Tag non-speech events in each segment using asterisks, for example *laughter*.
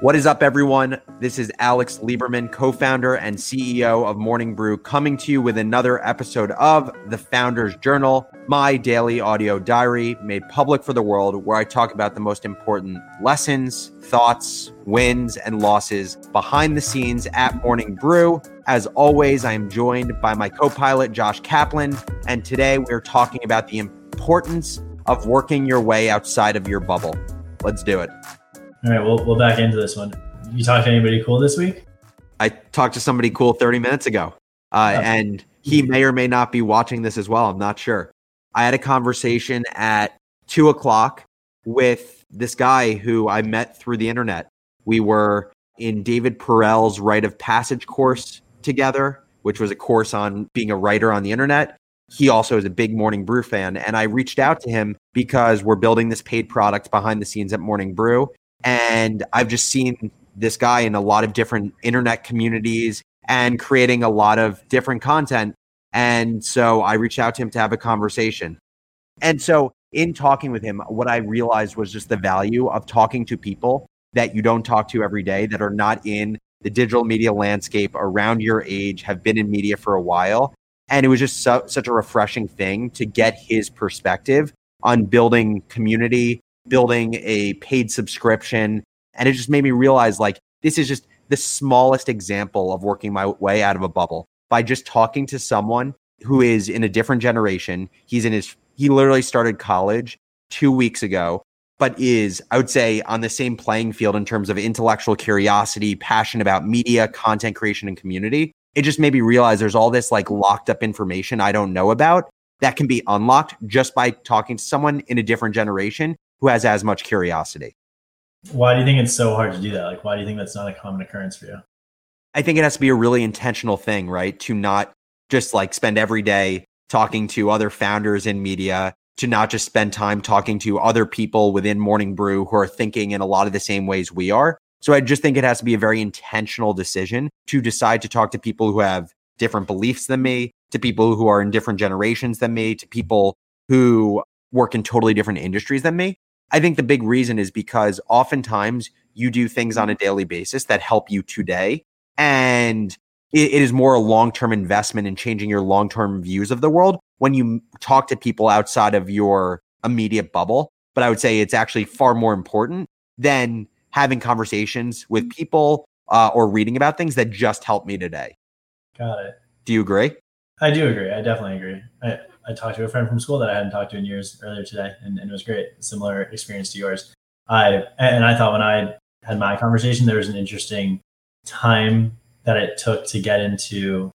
What is up, everyone? This is Alex Lieberman, co founder and CEO of Morning Brew, coming to you with another episode of The Founders Journal, my daily audio diary made public for the world, where I talk about the most important lessons, thoughts, wins, and losses behind the scenes at Morning Brew. As always, I am joined by my co pilot, Josh Kaplan, and today we're talking about the importance of working your way outside of your bubble. Let's do it. All right, we'll we'll back into this one. You talked to anybody cool this week? I talked to somebody cool 30 minutes ago, uh, oh. and he may or may not be watching this as well. I'm not sure. I had a conversation at two o'clock with this guy who I met through the internet. We were in David Perell's Write of Passage course together, which was a course on being a writer on the internet. He also is a big Morning Brew fan. And I reached out to him because we're building this paid product behind the scenes at Morning Brew. And I've just seen this guy in a lot of different internet communities and creating a lot of different content. And so I reached out to him to have a conversation. And so in talking with him, what I realized was just the value of talking to people that you don't talk to every day that are not in the digital media landscape around your age, have been in media for a while. And it was just so, such a refreshing thing to get his perspective on building community, building a paid subscription. And it just made me realize like this is just the smallest example of working my way out of a bubble by just talking to someone who is in a different generation. He's in his, he literally started college two weeks ago, but is, I would say, on the same playing field in terms of intellectual curiosity, passion about media, content creation, and community. It just made me realize there's all this like locked up information I don't know about that can be unlocked just by talking to someone in a different generation who has as much curiosity. Why do you think it's so hard to do that? Like, why do you think that's not a common occurrence for you? I think it has to be a really intentional thing, right? To not just like spend every day talking to other founders in media, to not just spend time talking to other people within Morning Brew who are thinking in a lot of the same ways we are. So I just think it has to be a very intentional decision to decide to talk to people who have different beliefs than me, to people who are in different generations than me, to people who work in totally different industries than me. I think the big reason is because oftentimes you do things on a daily basis that help you today. And it, it is more a long term investment in changing your long term views of the world when you talk to people outside of your immediate bubble. But I would say it's actually far more important than having conversations with people uh, or reading about things that just help me today. Got it. Do you agree? I do agree. I definitely agree. I, I talked to a friend from school that I hadn't talked to in years earlier today, and, and it was great. Similar experience to yours. I and I thought when I had my conversation, there was an interesting time that it took to get into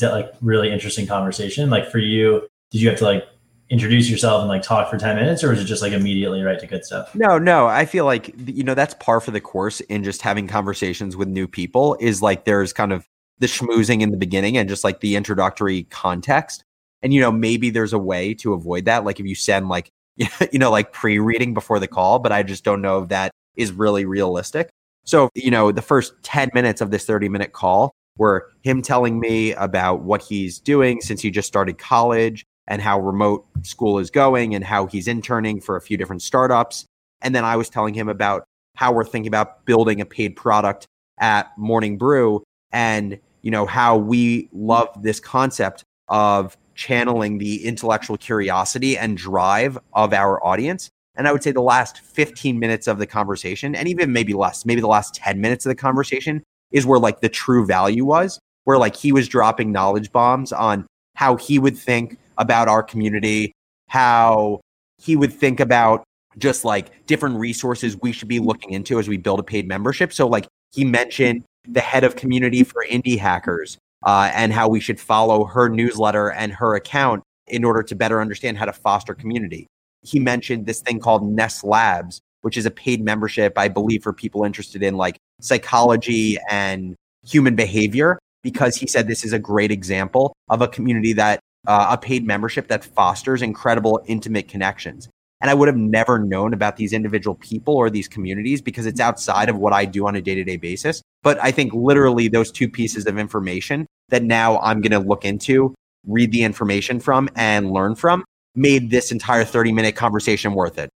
like really interesting conversation. Like for you, did you have to like introduce yourself and like talk for 10 minutes or was it just like immediately right to good stuff no no i feel like you know that's par for the course in just having conversations with new people is like there's kind of the schmoozing in the beginning and just like the introductory context and you know, maybe there's a way to avoid that. Like if you send like *laughs* you know, like pre-reading before the call, but I just don't know if that is really realistic. So, you know, the first 10 minutes of this 30 minute call were him telling me about what he's doing since he just started college and how remote school is going and how he's interning for a few different startups. And then I was telling him about how we're thinking about building a paid product at Morning Brew and, you know, how we love this concept of channeling the intellectual curiosity and drive of our audience. And I would say the last 15 minutes of the conversation, and even maybe less, maybe the last 10 minutes of the conversation is where like the true value was, where like he was dropping knowledge bombs on how he would think about our community, how he would think about just like different resources we should be looking into as we build a paid membership. So, like, he mentioned the head of community for indie hackers, uh, and how we should follow her newsletter and her account in order to better understand how to foster community. He mentioned this thing called Ness Labs, which is a paid membership, I believe, for people interested in like psychology and human behavior, because he said this is a great example of a community that uh, a paid membership that fosters incredible intimate connections. And I would have never known about these individual people or these communities because it's outside of what I do on a day to day basis. But I think literally those two pieces of information that now I'm going to look into, read the information from, and learn from made this entire 30 minute conversation worth it.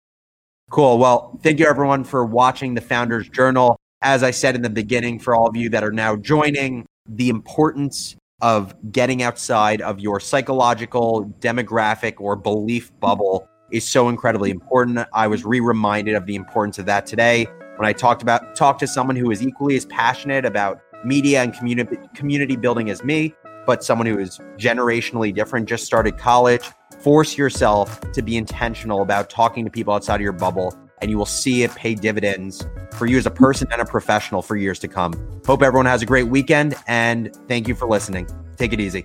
Cool. Well, thank you everyone for watching the Founders Journal. as I said in the beginning, for all of you that are now joining, the importance of getting outside of your psychological, demographic, or belief bubble is so incredibly important. I was re-reminded of the importance of that today when I talked about talked to someone who is equally as passionate about media and community community building as me, but someone who is generationally different, just started college. Force yourself to be intentional about talking to people outside of your bubble, and you will see it pay dividends for you as a person and a professional for years to come. Hope everyone has a great weekend, and thank you for listening. Take it easy.